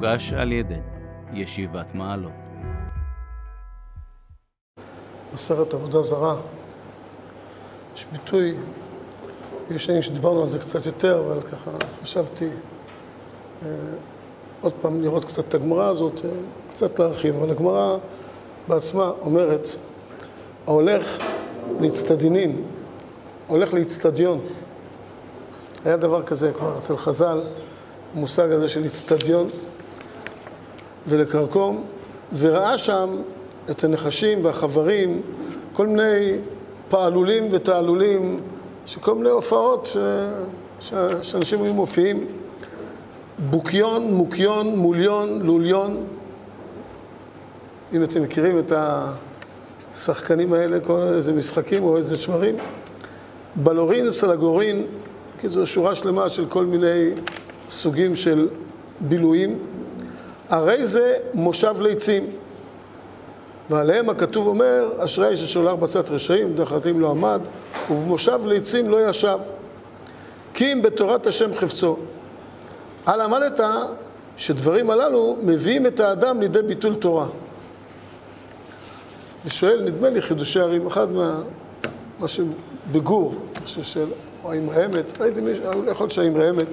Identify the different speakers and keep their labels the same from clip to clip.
Speaker 1: מוגש על ידי ישיבת מעלות.
Speaker 2: בסרט עבודה זרה יש ביטוי, יש שנים שדיברנו על זה קצת יותר, אבל ככה חשבתי אה, עוד פעם לראות קצת את הגמרא הזאת, אה, קצת להרחיב, אבל הגמרא בעצמה אומרת, ההולך לאצטדינים, הולך לאצטדיון. היה דבר כזה כבר אצל חז"ל, המושג הזה של אצטדיון ולקרקום, וראה שם את הנחשים והחברים, כל מיני פעלולים ותעלולים, שכל מיני הופעות ש... ש... שאנשים היו מופיעים. בוקיון, מוקיון, מוליון, לוליון. אם אתם מכירים את השחקנים האלה, כל איזה משחקים או איזה שברים. בלורין, סלגורין, כי זו שורה שלמה של כל מיני סוגים של בילויים. הרי זה מושב ליצים. ועליהם הכתוב אומר, אשרי ששולח בצד רשעים, דחרתים לא עמד, ובמושב ליצים לא ישב. כי אם בתורת השם חפצו. על עמדת שדברים הללו מביאים את האדם לידי ביטול תורה. ושואל, נדמה לי חידושי הרים, אחד מה... משהו בגור, משהו של... או האמרי אמת, ראיתי מישהו, יכול להיות שהאמרי אמת,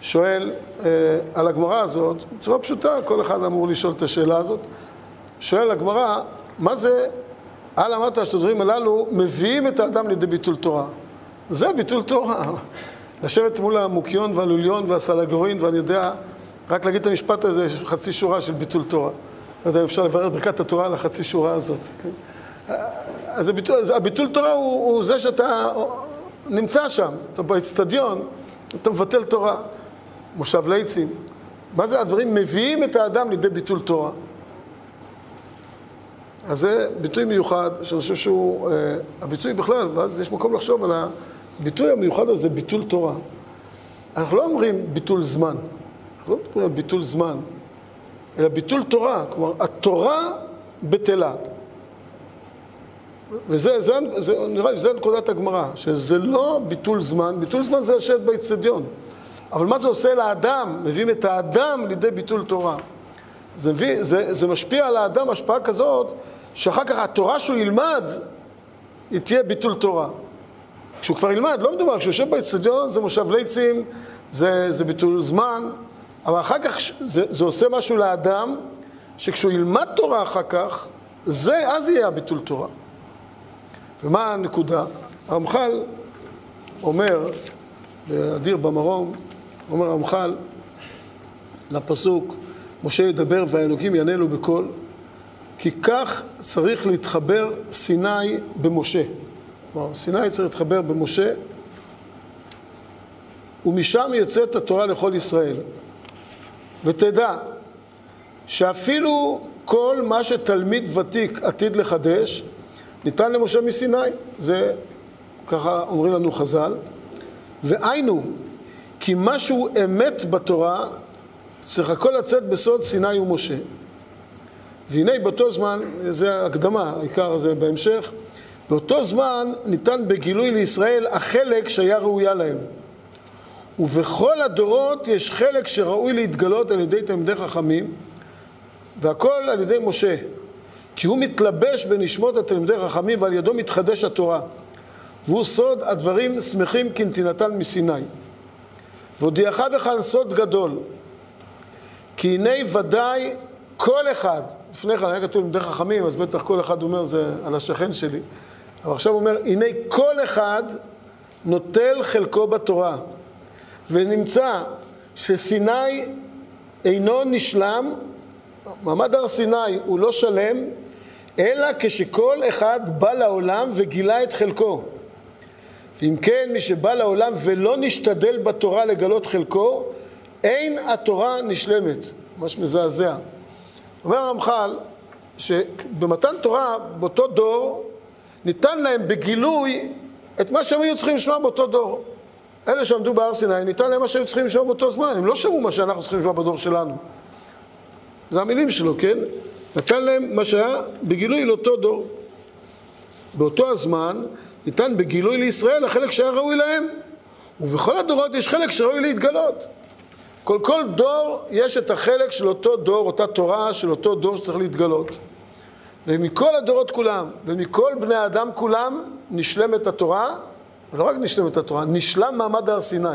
Speaker 2: שואל אה, על הגמרא הזאת, בצורה פשוטה, כל אחד אמור לשאול את השאלה הזאת. שואל הגמרא, מה זה על אמרת שהדברים הללו מביאים את האדם לידי ביטול תורה? זה ביטול תורה. לשבת מול המוקיון והלוליון והסלגורין, ואני יודע, רק להגיד את המשפט הזה, חצי שורה של ביטול תורה. לא יודע אם אפשר לברר ברכת התורה על החצי שורה הזאת. כן? אז הביטול, הביטול תורה הוא, הוא זה שאתה נמצא שם, אתה באצטדיון, אתה מבטל תורה. מושב ליצים. מה זה הדברים מביאים את האדם לידי ביטול תורה? אז זה ביטוי מיוחד, שאני חושב שהוא, אה, הביטוי בכלל, ואז יש מקום לחשוב על הביטוי המיוחד הזה, ביטול תורה. אנחנו לא אומרים ביטול זמן, אנחנו לא מדברים על ביטול זמן, אלא ביטול תורה, כלומר, התורה בטלה. וזה, זה, זה, נראה לי, זה נקודת הגמרא, שזה לא ביטול זמן, ביטול זמן זה לשבת באצטדיון. אבל מה זה עושה לאדם? מביאים את האדם לידי ביטול תורה. זה, מביא, זה, זה משפיע על האדם השפעה כזאת, שאחר כך התורה שהוא ילמד, היא תהיה ביטול תורה. כשהוא כבר ילמד, לא מדובר, כשהוא יושב באצטדיון זה מושב ליצים, זה, זה ביטול זמן, אבל אחר כך זה, זה עושה משהו לאדם, שכשהוא ילמד תורה אחר כך, זה, אז יהיה הביטול תורה. ומה הנקודה? הרמח"ל אומר, באדיר במרום, אומר הרמח"ל לפסוק, משה ידבר והאלוקים יענה לו בקול, כי כך צריך להתחבר סיני במשה. כלומר, סיני צריך להתחבר במשה, ומשם יוצאת התורה לכל ישראל. ותדע שאפילו כל מה שתלמיד ותיק עתיד לחדש, ניתן למשה מסיני. זה, ככה אומרים לנו חז"ל. והיינו, כי משהו אמת בתורה צריך הכל לצאת בסוד סיני ומשה. והנה באותו זמן, זה הקדמה, העיקר זה בהמשך, באותו זמן ניתן בגילוי לישראל החלק שהיה ראויה להם. ובכל הדורות יש חלק שראוי להתגלות על ידי תלמידי חכמים, והכל על ידי משה. כי הוא מתלבש בנשמות התלמידי חכמים ועל ידו מתחדש התורה. והוא סוד הדברים שמחים כנתינתן מסיני. והודיעך בכאן סוד גדול, כי הנה ודאי כל אחד, לפני כן היה כתוב עם דרך חכמים, אז בטח כל אחד אומר זה על השכן שלי, אבל עכשיו הוא אומר, הנה כל אחד נוטל חלקו בתורה, ונמצא שסיני אינו נשלם, מעמד הר סיני הוא לא שלם, אלא כשכל אחד בא לעולם וגילה את חלקו. ואם כן, מי שבא לעולם ולא נשתדל בתורה לגלות חלקו, אין התורה נשלמת. ממש מזעזע. אומר הרמח"ל, שבמתן תורה, באותו דור, ניתן להם בגילוי את מה שהם היו צריכים לשמוע באותו דור. אלה שעמדו בהר סיני, ניתן להם מה שהיו צריכים לשמוע באותו זמן. הם לא שמעו מה שאנחנו צריכים לשמוע בדור שלנו. זה המילים שלו, כן? נתן להם מה שהיה בגילוי לאותו דור. באותו הזמן ניתן בגילוי לישראל החלק שהיה ראוי להם. ובכל הדורות יש חלק שראוי להתגלות. כל, כל דור יש את החלק של אותו דור, אותה תורה של אותו דור שצריך להתגלות. ומכל הדורות כולם, ומכל בני האדם כולם, נשלמת התורה, ולא רק נשלמת התורה, נשלם מעמד הר סיני.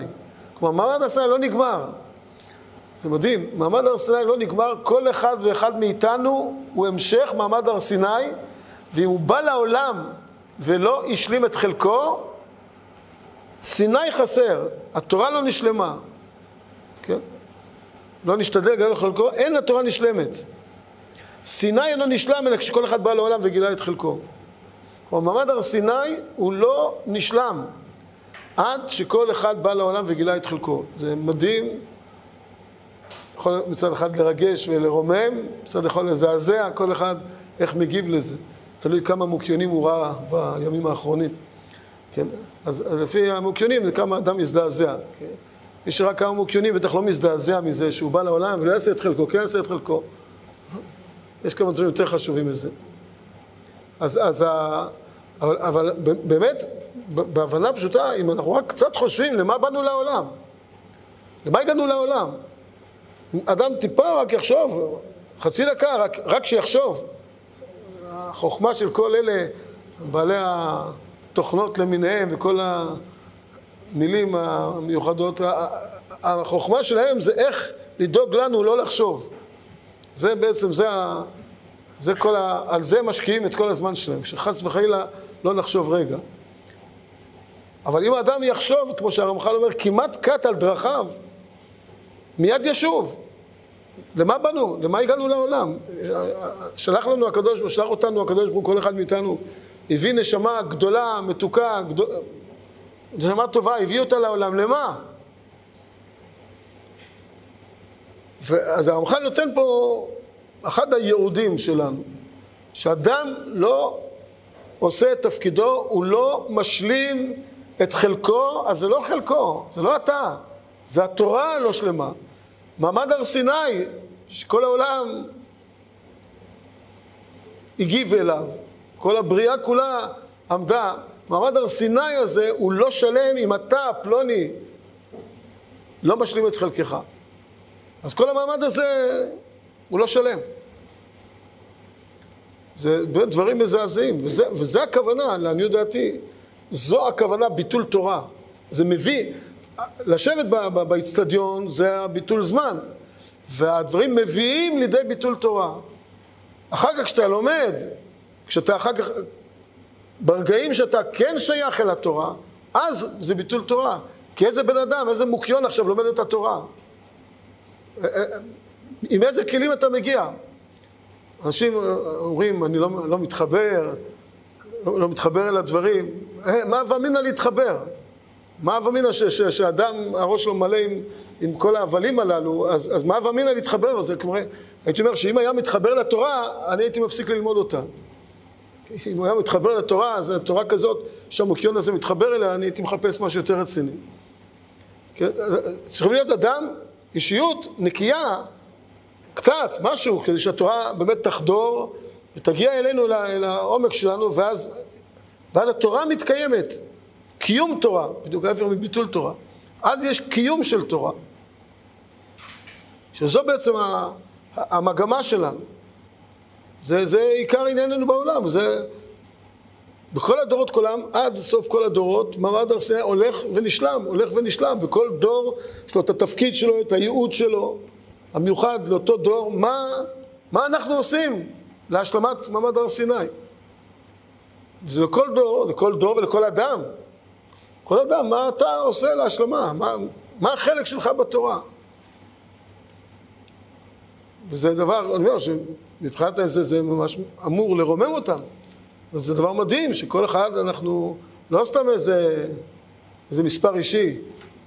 Speaker 2: כלומר, מעמד הר סיני לא נגמר. זה מדהים, מעמד הר סיני לא נגמר, כל אחד ואחד מאיתנו הוא המשך מעמד הר סיני, ואם הוא בא לעולם ולא השלים את חלקו, סיני חסר, התורה לא נשלמה. כן? לא נשתדל לגלל חלקו, אין התורה נשלמת. סיני אינו נשלם אלא כשכל אחד בא לעולם וגילה את חלקו. כלומר, מעמד הר סיני הוא לא נשלם עד שכל אחד בא לעולם וגילה את חלקו. זה מדהים, יכול מצד אחד לרגש ולרומם, מצד יכול לזעזע, כל אחד איך מגיב לזה. תלוי כמה מוקיונים הוא ראה בימים האחרונים. כן? אז לפי המוקיונים זה כמה אדם מזדעזע. כן? מי שראה כמה מוקיונים בטח לא מזדעזע מזה שהוא בא לעולם ולא יעשה את חלקו, כן יעשה את חלקו. יש כמה דברים יותר חשובים מזה. אז, אז ה... אבל, אבל באמת, בהבנה פשוטה, אם אנחנו רק קצת חושבים למה באנו לעולם, למה הגענו לעולם? אדם טיפה רק יחשוב, חצי דקה, רק, רק שיחשוב. החוכמה של כל אלה, בעלי התוכנות למיניהם וכל המילים המיוחדות, החוכמה שלהם זה איך לדאוג לנו לא לחשוב. זה בעצם, זה, זה כל ה, על זה משקיעים את כל הזמן שלהם, שחס וחלילה לא נחשוב רגע. אבל אם האדם יחשוב, כמו שהרמח"ל אומר, כמעט קט על דרכיו, מיד ישוב. למה באנו? למה הגענו לעולם? שלח לנו הקדוש ברוך הוא, שלח אותנו הקדוש ברוך הוא, כל אחד מאיתנו הביא נשמה גדולה, מתוקה, גדול... נשמה טובה, הביא אותה לעולם, למה? אז הרמח"ל נותן פה אחד הייעודים שלנו, שאדם לא עושה את תפקידו, הוא לא משלים את חלקו, אז זה לא חלקו, זה לא אתה, זה התורה הלא שלמה. מעמד הר סיני, שכל העולם הגיב אליו, כל הבריאה כולה עמדה, מעמד הר סיני הזה הוא לא שלם אם אתה, פלוני, לא משלים את חלקך. אז כל המעמד הזה הוא לא שלם. זה דברים מזעזעים, וזה, וזה הכוונה, לעניות דעתי, זו הכוונה ביטול תורה. זה מביא, לשבת באיצטדיון זה הביטול זמן, והדברים מביאים לידי ביטול תורה. אחר כך כשאתה לומד, כשאתה אחר כך, ברגעים שאתה כן שייך אל התורה, אז זה ביטול תורה. כי איזה בן אדם, איזה מוקיון עכשיו לומד את התורה. אה, אה, עם איזה כלים אתה מגיע? אנשים אומרים, אני לא, לא מתחבר, לא, לא מתחבר אל הדברים. אה, מה ואמינא להתחבר? מה ואמינא שאדם, הראש שלו מלא עם, עם כל ההבלים הללו, אז, אז מה ואמינא להתחבר? זה כמו, הייתי אומר שאם היה מתחבר לתורה, אני הייתי מפסיק ללמוד אותה. אם הוא היה מתחבר לתורה, אז תורה כזאת, שהמוקיון הזה מתחבר אליה, אני הייתי מחפש משהו יותר רציני. כן? צריך להיות אדם אישיות נקייה, קצת, משהו, כדי שהתורה באמת תחדור ותגיע אלינו אל העומק שלנו, ואז, ואז התורה מתקיימת. קיום תורה, בדיוק ההפך מביטול תורה. אז יש קיום של תורה. שזו בעצם המגמה שלנו. זה, זה עיקר ענייננו בעולם, זה בכל הדורות כולם, עד סוף כל הדורות, מעמד הר סיני הולך ונשלם, הולך ונשלם, וכל דור יש לו את התפקיד שלו, את הייעוד שלו, המיוחד לאותו דור, מה, מה אנחנו עושים להשלמת מעמד הר סיני. וזה לכל דור, לכל דור ולכל אדם. כל אדם, מה אתה עושה להשלמה? מה, מה החלק שלך בתורה? וזה דבר, אני אומר, שמבחינת זה, זה ממש אמור לרומם אותנו. וזה דבר מדהים, שכל אחד אנחנו, לא סתם איזה, איזה מספר אישי,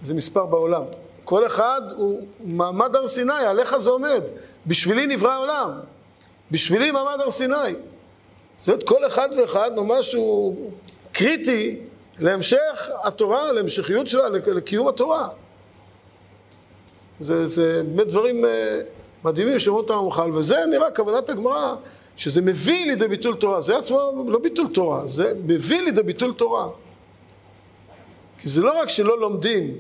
Speaker 2: איזה מספר בעולם. כל אחד הוא מעמד הר סיני, עליך זה עומד. בשבילי נברא העולם. בשבילי מעמד הר סיני. זאת אומרת, כל אחד ואחד הוא משהו קריטי להמשך התורה, להמשכיות שלה, לקיום התורה. זה, זה באמת דברים אה, מדהימים שאומרים אותם המוחל, וזה נראה כוונת הגמרא שזה מביא לידי ביטול תורה, זה עצמו לא ביטול תורה, זה מביא לידי ביטול תורה. כי זה לא רק שלא לומדים,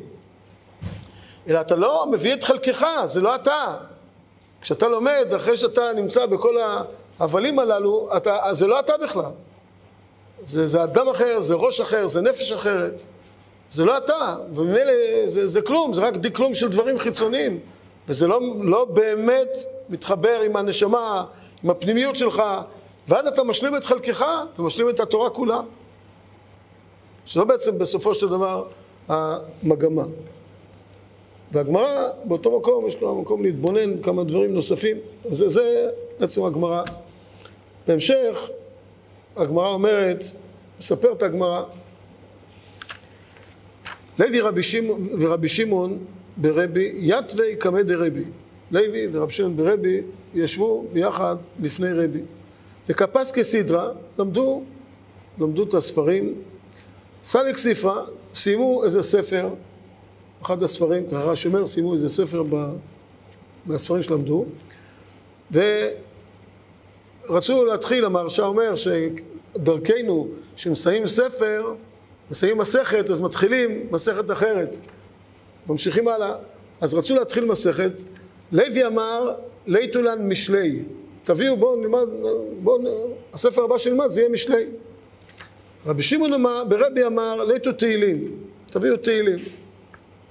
Speaker 2: אלא אתה לא מביא את חלקך, זה לא אתה. כשאתה לומד, אחרי שאתה נמצא בכל ההבלים הללו, אתה, זה לא אתה בכלל. זה, זה אדם אחר, זה ראש אחר, זה נפש אחרת. זה לא אתה, וממילא זה, זה כלום, זה רק דקלום של דברים חיצוניים. וזה לא, לא באמת מתחבר עם הנשמה, עם הפנימיות שלך, ואז אתה משלים את חלקך ומשלים את התורה כולה. שזו בעצם בסופו של דבר המגמה. והגמרא באותו מקום, יש לה מקום להתבונן כמה דברים נוספים, זה, זה בעצם הגמרא. בהמשך, הגמרא אומרת, מספרת הגמרא, לוי רבי שמעון ורבי שמעון ברבי, יתווי קמא דרבי. לוי ורבי שמעון ברבי ישבו ביחד לפני רבי. וכפס כסדרה, למדו, למדו את הספרים. סליק ספרה, סיימו איזה ספר, אחד הספרים, ככה רש"י אומר, סיימו איזה ספר ב... מהספרים שלמדו, ורצו להתחיל, המהרש"א אומר שדרכנו, כשמסיימים ספר, מסיימים מסכת, אז מתחילים מסכת אחרת. ממשיכים הלאה. אז רצו להתחיל מסכת, לוי אמר, ליטולן משלי. תביאו, בואו נלמד, בואו, הספר הבא שנלמד זה יהיה משלי. רבי שמעון אמר, ברבי אמר, ליטו תהילים. תביאו תהילים.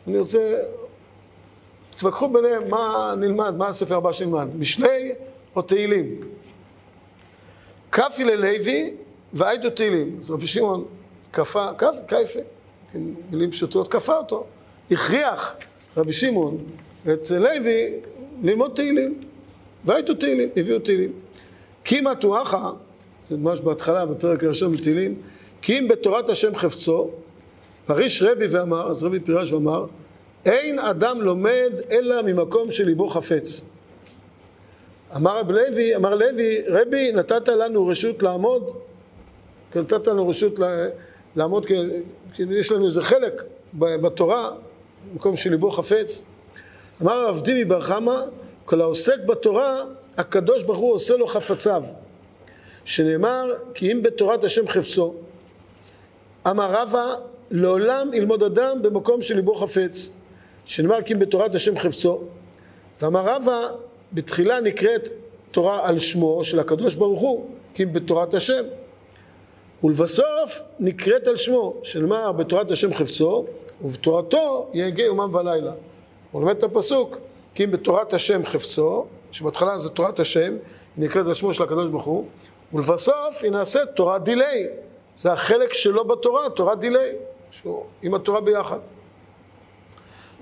Speaker 2: אני רוצה, תתווכחו ביניהם מה נלמד, מה הספר הבא שנלמד, משלי או תהילים. כפי ללוי והייתו תהילים. אז רבי שמעון כפה, כף, כיפה, כן, מילים פשוטות, כפה אותו. הכריח רבי שמעון את לוי ללמוד תהילים. והייתו תהילים, הביאו תהילים. כי אם התואחה, זה ממש בהתחלה, בפרק הראשון בתהילים, כי אם בתורת השם חפצו, פריש רבי ואמר, אז רבי פירש ואמר, אין אדם לומד אלא ממקום שליבו חפץ. אמר רב לוי, אמר לוי, רבי נתת לנו רשות לעמוד, כי נתת לנו רשות לעמוד, כי יש לנו איזה חלק בתורה, מקום שליבו חפץ. אמר הרב דימי בר חמא, כל העוסק בתורה, הקדוש ברוך הוא עושה לו חפציו. שנאמר, כי אם בתורת השם חפצו. אמר רבא, לעולם ילמוד אדם במקום שליבו חפץ. שנאמר, כי אם בתורת השם חפצו. ואמר רבא, בתחילה נקראת תורה על שמו של הקדוש ברוך הוא, כי בתורת השם. ולבסוף נקראת על שמו, שנאמר בתורת השם חפצו, ובתורתו יהגה יומם ולילה. הוא לומד את הפסוק, כי אם בתורת השם חפצו, שבהתחלה זה תורת השם, היא נקראת על שמו של הקדוש ברוך הוא, ולבסוף היא נעשית תורת דיליי. זה החלק שלו בתורה, תורת דיליי, שהוא עם התורה ביחד.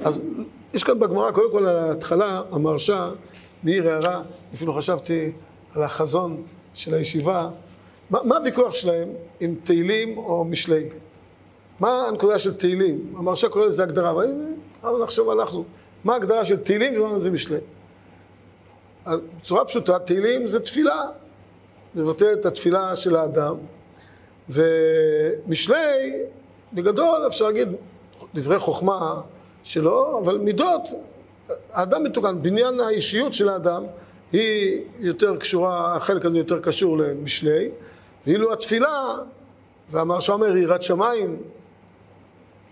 Speaker 2: אז יש כאן בגמרא, קודם כל על ההתחלה, המרשה מעיר הערה, אפילו חשבתי על החזון של הישיבה, מה, מה הוויכוח שלהם עם תהילים או משלי? מה הנקודה של תהילים? המרשה קורא לזה הגדרה, אבל הנה, נחשוב אנחנו. מה ההגדרה של תהילים ומה זה משלי? בצורה פשוטה, תהילים זה תפילה, מבטא את התפילה של האדם, ומשלי, בגדול אפשר להגיד דברי חוכמה שלו, אבל מידות, האדם מתוקן, בניין האישיות של האדם היא יותר קשורה, החלק הזה יותר קשור למשלי, ואילו התפילה, והמרשה אומר יראת שמיים,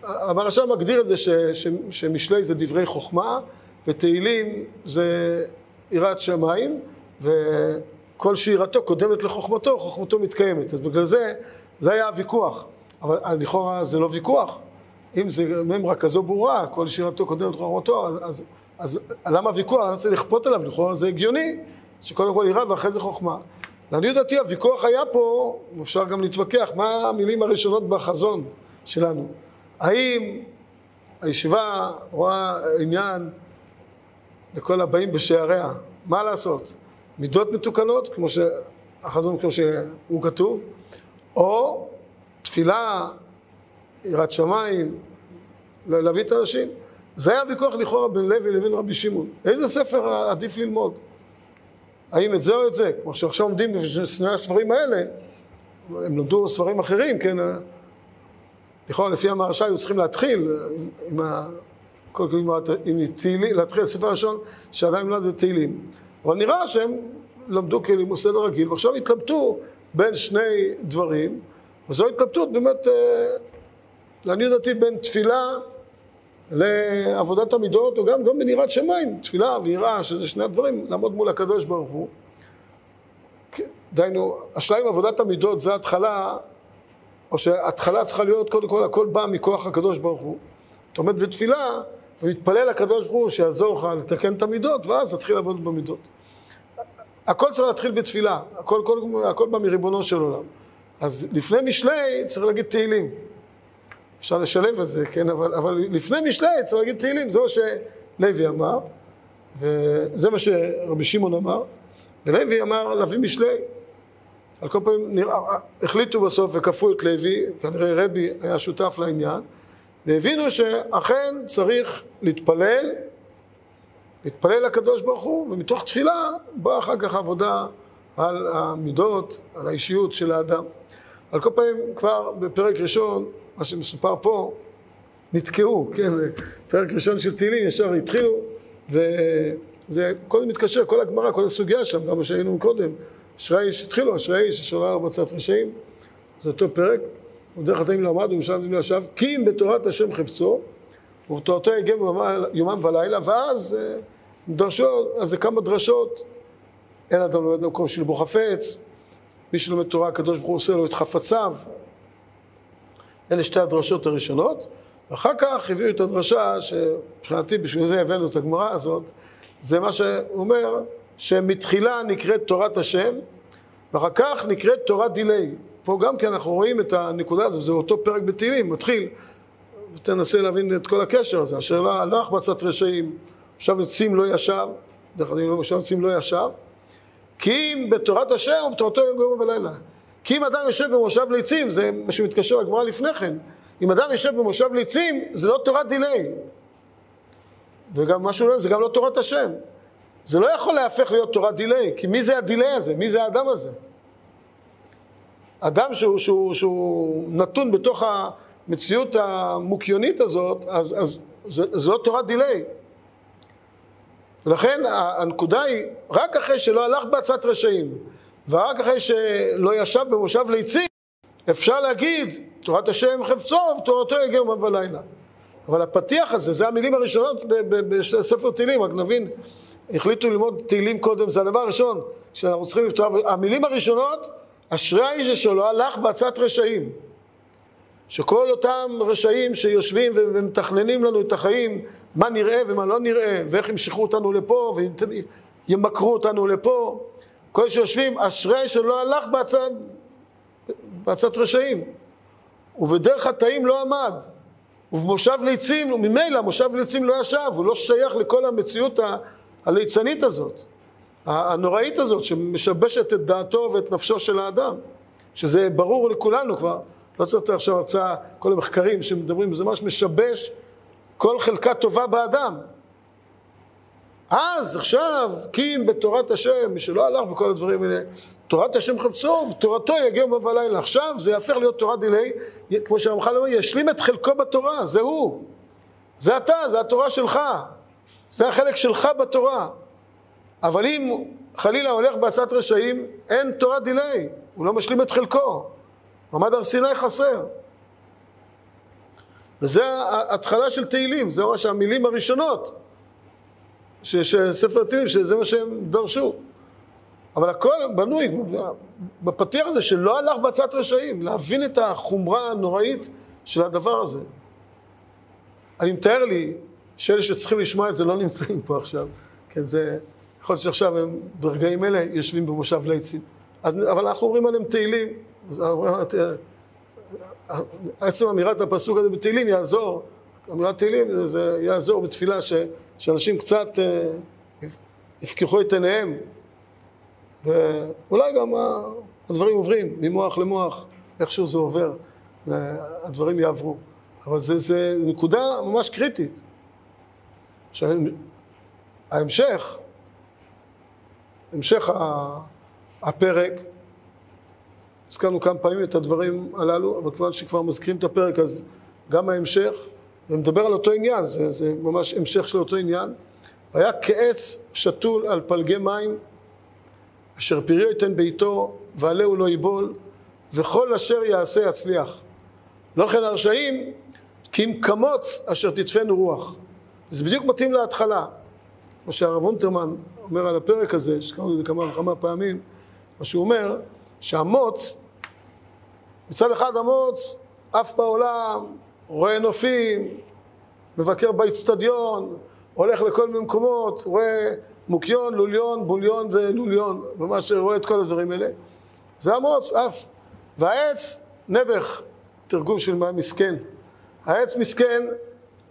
Speaker 2: המרשה מגדיר את זה ש, ש, שמשלי זה דברי חוכמה, ותהילים זה יראת שמיים, וכל שירתו קודמת לחוכמתו, חוכמתו מתקיימת. אז בגלל זה, זה היה הוויכוח. אבל לכאורה זה לא ויכוח. אם זה ממרה כזו ברורה, כל שירתו קודמת לחוכמתו, אז, אז, אז למה הוויכוח? למה צריך לכפות עליו? לכאורה זה הגיוני, שקודם כל יראה ואחרי זה חוכמה. לעניות דעתי הוויכוח היה פה, אפשר גם להתווכח, מה המילים הראשונות בחזון שלנו. האם הישיבה רואה עניין לכל הבאים בשעריה, מה לעשות? מידות מתוקנות, כמו שהחזון כמו שהוא כתוב, או תפילה, יראת שמיים, להביא את האנשים. זה היה ויכוח לכאורה בין לוי לבין רבי שמעון. איזה ספר עדיף ללמוד? האם את זה או את זה? כמו שעכשיו עומדים בשני הספרים האלה, הם למדו ספרים אחרים, כן? לכאורה לפי המהרש"א היו צריכים להתחיל עם ה... כל עם, עם תהילים, להתחיל הספר הראשון שעדיין נולד זה תהילים. אבל נראה שהם למדו כלימוד סדר רגיל, ועכשיו התלבטו בין שני דברים, וזו התלבטות באמת, אה, לעניות דעתי, בין תפילה לעבודת המידות, או גם, גם בנירת שמיים, תפילה ויראה, שזה שני הדברים, לעמוד מול הקדוש ברוך הוא. כן, דהיינו, השאלה אם עבודת המידות זה התחלה, או שההתחלה צריכה להיות, קודם כל, הכל בא מכוח הקדוש ברוך הוא. אתה עומד בתפילה, ומתפלל לקדוש ברוך הוא שיעזור לך לתקן את המידות, ואז תתחיל לעבוד במידות. הכל צריך להתחיל בתפילה, הכל, הכל, הכל בא מריבונו של עולם. אז לפני משלי צריך להגיד תהילים. אפשר לשלב את זה, כן? אבל, אבל לפני משלי צריך להגיד תהילים, זה מה שלוי אמר, וזה מה שרבי שמעון אמר, ולוי אמר להביא משלי. על כל פנים נראה, החליטו בסוף וכפו את לוי, כנראה רבי היה שותף לעניין, והבינו שאכן צריך להתפלל, להתפלל לקדוש ברוך הוא, ומתוך תפילה באה אחר כך עבודה על המידות, על האישיות של האדם. על כל פנים, כבר בפרק ראשון, מה שמסופר פה, נתקעו, כן, פרק ראשון של תהילים ישר התחילו, וזה קודם מתקשר, כל הגמרא, כל הסוגיה שם, גם מה שהיינו קודם, אשרי איש, התחילו אשרי איש, אשר לא היה בצד רשעים, זה אותו פרק, ודרך התאים למד ומשם לא ישב, כי אם בתורת השם חפצו, ובתורתו יגן יומם ולילה, ואז אה, דרשו, אז זה כמה דרשות, אין אדם לומד במקום שלבו חפץ, מי שלומד תורה הקדוש ברוך הוא עושה לו את חפציו, אלה שתי הדרשות הראשונות, ואחר כך הביאו את הדרשה, שמבחינתי בשביל זה הבאנו את הגמרא הזאת, זה מה שהוא אומר, שמתחילה נקראת תורת השם, ואחר כך נקראת תורת דיליי. פה גם כן אנחנו רואים את הנקודה הזו, זה אותו פרק בתהילים, מתחיל, ותנסה להבין את כל הקשר הזה, אשר לא בצד רשעים, עכשיו עצים לא ישב, דרך אגב, עכשיו עצים לא ישב, כי אם בתורת השם ובתורתו יום ולילה. כי אם אדם יושב במושב ליצים, זה מה שמתקשר לגמרא לפני כן, אם אדם יושב במושב ליצים, זה לא תורת דילי. וגם משהו לא, זה גם לא תורת השם. זה לא יכול להפך להיות תורת דילי, כי מי זה הדילי הזה? מי זה האדם הזה? אדם שהוא, שהוא, שהוא נתון בתוך המציאות המוקיונית הזאת, אז, אז זה, זה לא תורת דילי. ולכן הנקודה היא, רק אחרי שלא הלך בעצת רשעים, ורק אחרי שלא ישב במושב ליצים, אפשר להגיד, תורת השם חפצו ותורתו יגיע יום ולילה. אבל הפתיח הזה, זה המילים הראשונות בספר תהילים, רק נבין, החליטו ללמוד תהילים קודם, זה הדבר הראשון שאנחנו צריכים לפתוח, המילים הראשונות, אשרי האיש שלו הלך בעצת רשעים. שכל אותם רשעים שיושבים ומתכננים לנו את החיים, מה נראה ומה לא נראה, ואיך ימשכו אותנו לפה וימכרו אותנו לפה, כל שיושבים, אשרי שלא הלך בעצת, בעצת רשעים, ובדרך חטאים לא עמד, ובמושב ליצים, וממילא מושב ליצים לא ישב, הוא לא שייך לכל המציאות הליצנית הזאת, הנוראית הזאת, שמשבשת את דעתו ואת נפשו של האדם, שזה ברור לכולנו כבר, לא צריך עכשיו הרצאה, כל המחקרים שמדברים, זה ממש משבש כל חלקה טובה באדם. אז עכשיו, כי אם בתורת השם, מי שלא הלך בכל הדברים האלה, תורת השם חפצו, ותורתו יגיע יום ולילה. עכשיו זה יהפך להיות תורת דילי, כמו שהרמח"ל אומר, ישלים את חלקו בתורה, זה הוא. זה אתה, זה התורה שלך. זה החלק שלך בתורה. אבל אם חלילה הולך בעשת רשעים, אין תורת דילי, הוא לא משלים את חלקו. מעמד הר סיני חסר. וזה ההתחלה של תהילים, זה ממש המילים הראשונות שספר תהילים, שזה מה שהם דרשו. אבל הכל בנוי בפתיח הזה שלא הלך בצד רשעים, להבין את החומרה הנוראית של הדבר הזה. אני מתאר לי שאלה שצריכים לשמוע את זה לא נמצאים פה עכשיו, כן, זה, יכול להיות שעכשיו הם ברגעים אלה יושבים במושב ליצים. אבל אנחנו אומרים עליהם תהילים, עצם אמירת הפסוק הזה בתהילים יעזור, אמירת תהילים זה יעזור בתפילה ש, שאנשים קצת אה, יפקחו את עיניהם ואולי גם הדברים עוברים ממוח למוח, איכשהו זה עובר והדברים יעברו. אבל זה, זה נקודה ממש קריטית. שההמשך, המשך הפרק, הזכרנו כמה פעמים את הדברים הללו, אבל כיוון שכבר מזכירים את הפרק אז גם ההמשך, ומדבר על אותו עניין, זה, זה ממש המשך של אותו עניין. היה כעץ שתול על פלגי מים, אשר פריו ייתן ביתו, ועלהו לא ייבול, וכל אשר יעשה יצליח. לא כן הרשעים, כי אם כמוץ אשר תדפנו רוח. זה בדיוק מתאים להתחלה. כמו שהרב אונטרמן אומר על הפרק הזה, שקראנו לזה כמה וכמה פעמים, מה שהוא אומר, שהמוץ, מצד אחד המוץ עף בעולם, רואה נופים, מבקר באיצטדיון, הולך לכל מיני מקומות, רואה מוקיון, לוליון, בוליון ולוליון, ממש רואה את כל הדברים האלה. זה המוץ, עף. והעץ, נעבך, תרגום של מה מסכן. העץ מסכן,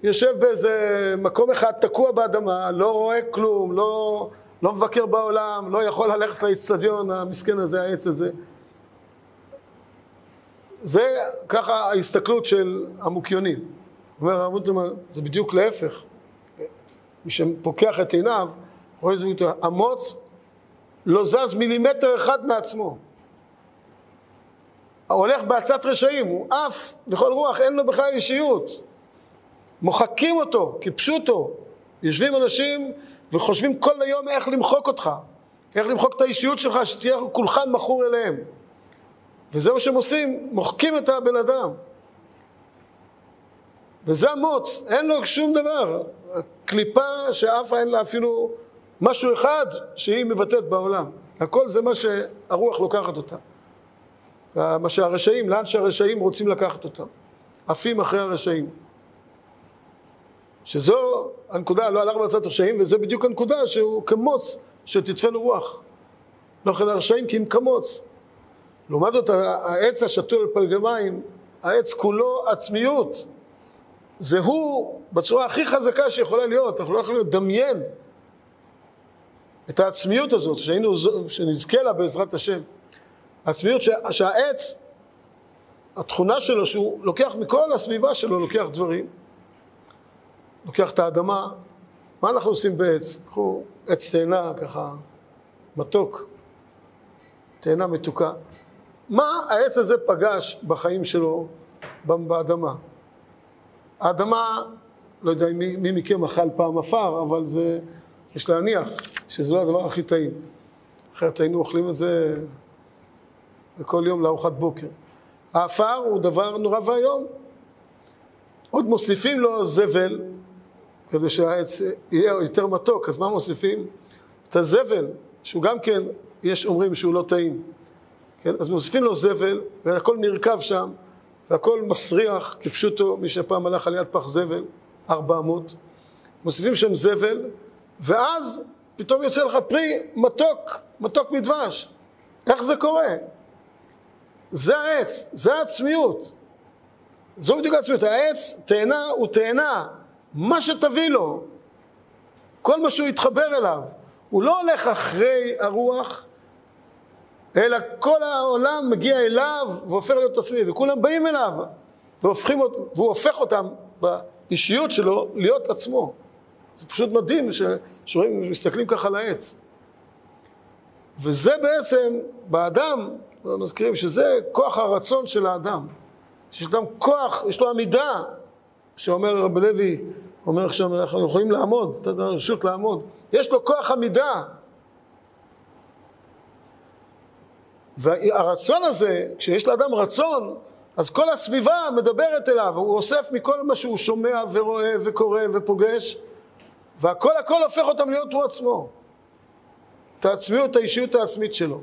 Speaker 2: יושב באיזה מקום אחד תקוע באדמה, לא רואה כלום, לא, לא מבקר בעולם, לא יכול ללכת לאצטדיון המסכן הזה, העץ הזה. זה ככה ההסתכלות של המוקיונים. אומר הרב מוטרמן, זה בדיוק להפך. מי שפוקח את עיניו, רואה איזה ביטוי, המוץ לא זז מילימטר אחד מעצמו. הולך בעצת רשעים, הוא עף לכל רוח, אין לו בכלל אישיות. מוחקים אותו, כפשוטו. יושבים אנשים וחושבים כל היום איך למחוק אותך, איך למחוק את האישיות שלך, שתהיה כולך מכור אליהם. וזה מה שהם עושים, מוחקים את הבן אדם. וזה המוץ, אין לו שום דבר. קליפה שעפה אין לה אפילו משהו אחד שהיא מבטאת בעולם. הכל זה מה שהרוח לוקחת אותה. מה שהרשעים, לאן שהרשעים רוצים לקחת אותם. עפים אחרי הרשעים. שזו הנקודה, לא הלך בצד הרשעים, וזה בדיוק הנקודה שהוא כמוץ שתדפנו רוח. לא יכול הרשעים כי אם כמוץ. לעומת זאת העץ השתול על פלגי מים, העץ כולו עצמיות. זה הוא בצורה הכי חזקה שיכולה להיות, אנחנו לא יכולים לדמיין את העצמיות הזאת, שהיינו, שנזכה לה בעזרת השם. העצמיות שה, שהעץ, התכונה שלו שהוא לוקח מכל הסביבה שלו, לוקח דברים, לוקח את האדמה, מה אנחנו עושים בעץ? קחו עץ תאנה ככה, מתוק, תאנה מתוקה. מה העץ הזה פגש בחיים שלו באדמה? האדמה, לא יודע מי, מי מכם אכל פעם עפר, אבל זה, יש להניח שזה לא הדבר הכי טעים. אחרת היינו אוכלים את זה וכל יום לארוחת בוקר. העפר הוא דבר נורא ואיום. עוד מוסיפים לו זבל, כדי שהעץ יהיה יותר מתוק, אז מה מוסיפים? את הזבל, שהוא גם כן, יש אומרים שהוא לא טעים. כן? אז מוסיפים לו זבל, והכל נרקב שם, והכל מסריח, כפשוטו, מי שפעם הלך על יד פח זבל, ארבע אמות. מוסיפים שם זבל, ואז פתאום יוצא לך פרי מתוק, מתוק מדבש. איך זה קורה? זה העץ, זה העצמיות. זו בדיוק העצמיות. העץ, תאנה הוא תאנה. מה שתביא לו, כל מה שהוא יתחבר אליו. הוא לא הולך אחרי הרוח, אלא כל העולם מגיע אליו והופך להיות עצמי, וכולם באים אליו, והופכים, והוא הופך אותם באישיות שלו להיות עצמו. זה פשוט מדהים שרואים, מסתכלים ככה על העץ. וזה בעצם, באדם, מזכירים שזה כוח הרצון של האדם. יש אדם כוח, יש לו עמידה, שאומר רב לוי, אומר עכשיו, אנחנו יכולים לעמוד, נתת לנו רשות לעמוד. יש לו כוח עמידה. והרצון הזה, כשיש לאדם רצון, אז כל הסביבה מדברת אליו, הוא אוסף מכל מה שהוא שומע ורואה וקורא ופוגש, והכל הכל הופך אותם להיות הוא עצמו. את העצמיות, האישיות העצמית שלו.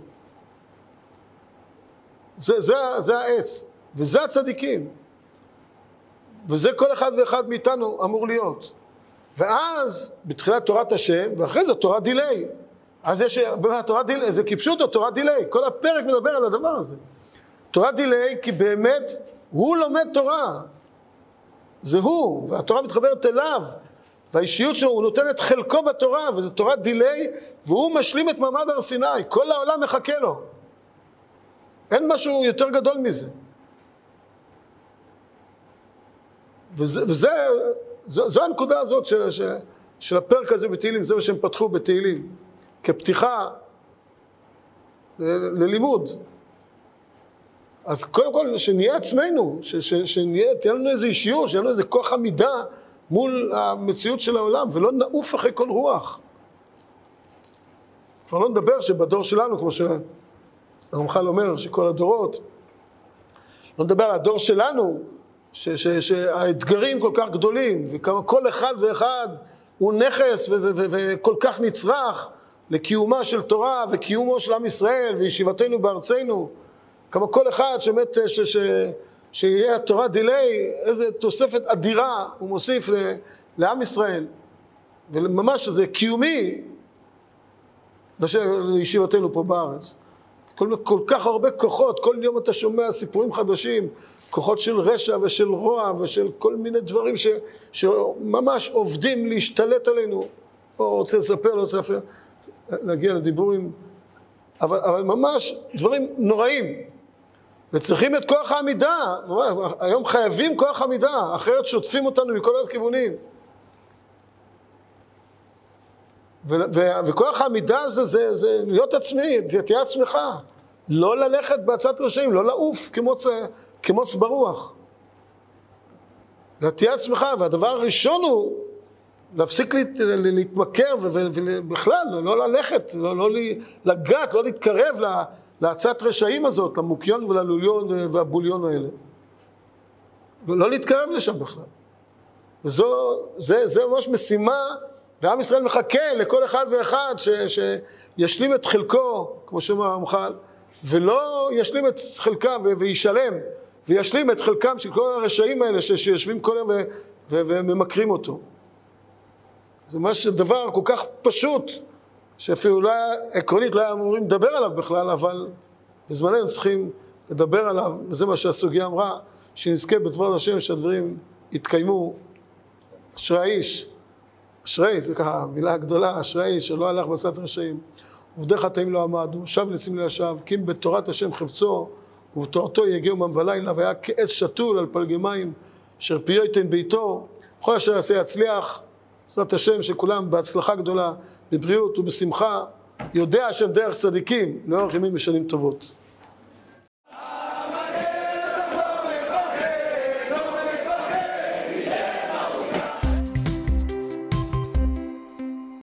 Speaker 2: זה, זה, זה העץ, וזה הצדיקים. וזה כל אחד ואחד מאיתנו אמור להיות. ואז, בתחילת תורת השם, ואחרי זה תורת דיליי. אז יש, תורה דיליה, זה כפשוטו, תורה דיליה. כל הפרק מדבר על הדבר הזה. תורה דיליה, כי באמת, הוא לומד תורה. זה הוא, והתורה מתחברת אליו. והאישיות שלו, הוא נותן את חלקו בתורה, וזה תורה דיליה, והוא משלים את מעמד הר סיני. כל העולם מחכה לו. אין משהו יותר גדול מזה. וזה, וזה זו, זו הנקודה הזאת של, של, של הפרק הזה בתהילים, זה מה שהם פתחו בתהילים, כפתיחה ללימוד. אז קודם כל, שנהיה עצמנו, שנהיה, תהיה לנו איזו אישיות, שיהיה לנו איזה כוח עמידה מול המציאות של העולם, ולא נעוף אחרי כל רוח. כבר לא נדבר שבדור שלנו, כמו שהרמח"ל אומר, שכל הדורות, לא נדבר על הדור שלנו, ש, ש, שהאתגרים כל כך גדולים, וכמה כל אחד ואחד הוא נכס וכל כך נצרך לקיומה של תורה וקיומו של עם ישראל וישיבתנו בארצנו. כמה כל אחד שבאמת, ש, ש, שיהיה התורה דיליי, איזה תוספת אדירה הוא מוסיף ל, לעם ישראל. וממש זה קיומי לישיבתנו פה בארץ. כל, כל כך הרבה כוחות, כל יום אתה שומע סיפורים חדשים, כוחות של רשע ושל רוע ושל כל מיני דברים ש, שממש עובדים להשתלט עלינו. לא רוצה לספר, לא רוצה לספר, להגיע לדיבורים, אבל, אבל ממש דברים נוראים. וצריכים את כוח העמידה, היום חייבים כוח עמידה, אחרת שוטפים אותנו מכל הכיוונים. וכוח העמידה הזה זה, זה להיות עצמי, תהיה עצמך. לא ללכת בעצת רשעים, לא לעוף כמוץ, ברוח. תהיה עצמך, והדבר הראשון הוא להפסיק להת, להתמכר ובכלל לא ללכת, לא, לא לגעת, לא להתקרב לעצת רשעים הזאת, למוקיון וללוליון והבוליון האלה. לא להתקרב לשם בכלל. וזו, זה, זה ממש משימה ועם ישראל מחכה לכל אחד ואחד ש, שישלים את חלקו, כמו שאומר הרמח"ל, ולא ישלים את חלקם וישלם, וישלים את חלקם של כל הרשעים האלה ש, שיושבים כל יום ו, ו, וממכרים אותו. זה ממש דבר כל כך פשוט, שאפילו אולי עקרונית לא היה אמורים לדבר עליו בכלל, אבל בזמננו צריכים לדבר עליו, וזה מה שהסוגיה אמרה, שנזכה בדבר השם שהדברים יתקיימו. אשרי האיש אשרי, זה ככה מילה גדולה, אשרי שלא הלך בעשת רשעים. עובדי חטאים לא עמד, הוא שב לסמלי ישב, כי אם בתורת השם חפצו, ובתורתו יגיעו מים ולילה, והיה כעץ שתול על פלגי מים, אשר פיו ייתן ביתו, כל אשר יעשה יצליח, בעזרת השם שכולם בהצלחה גדולה, בבריאות ובשמחה, יודע השם דרך צדיקים, לאורך ימים ושנים טובות.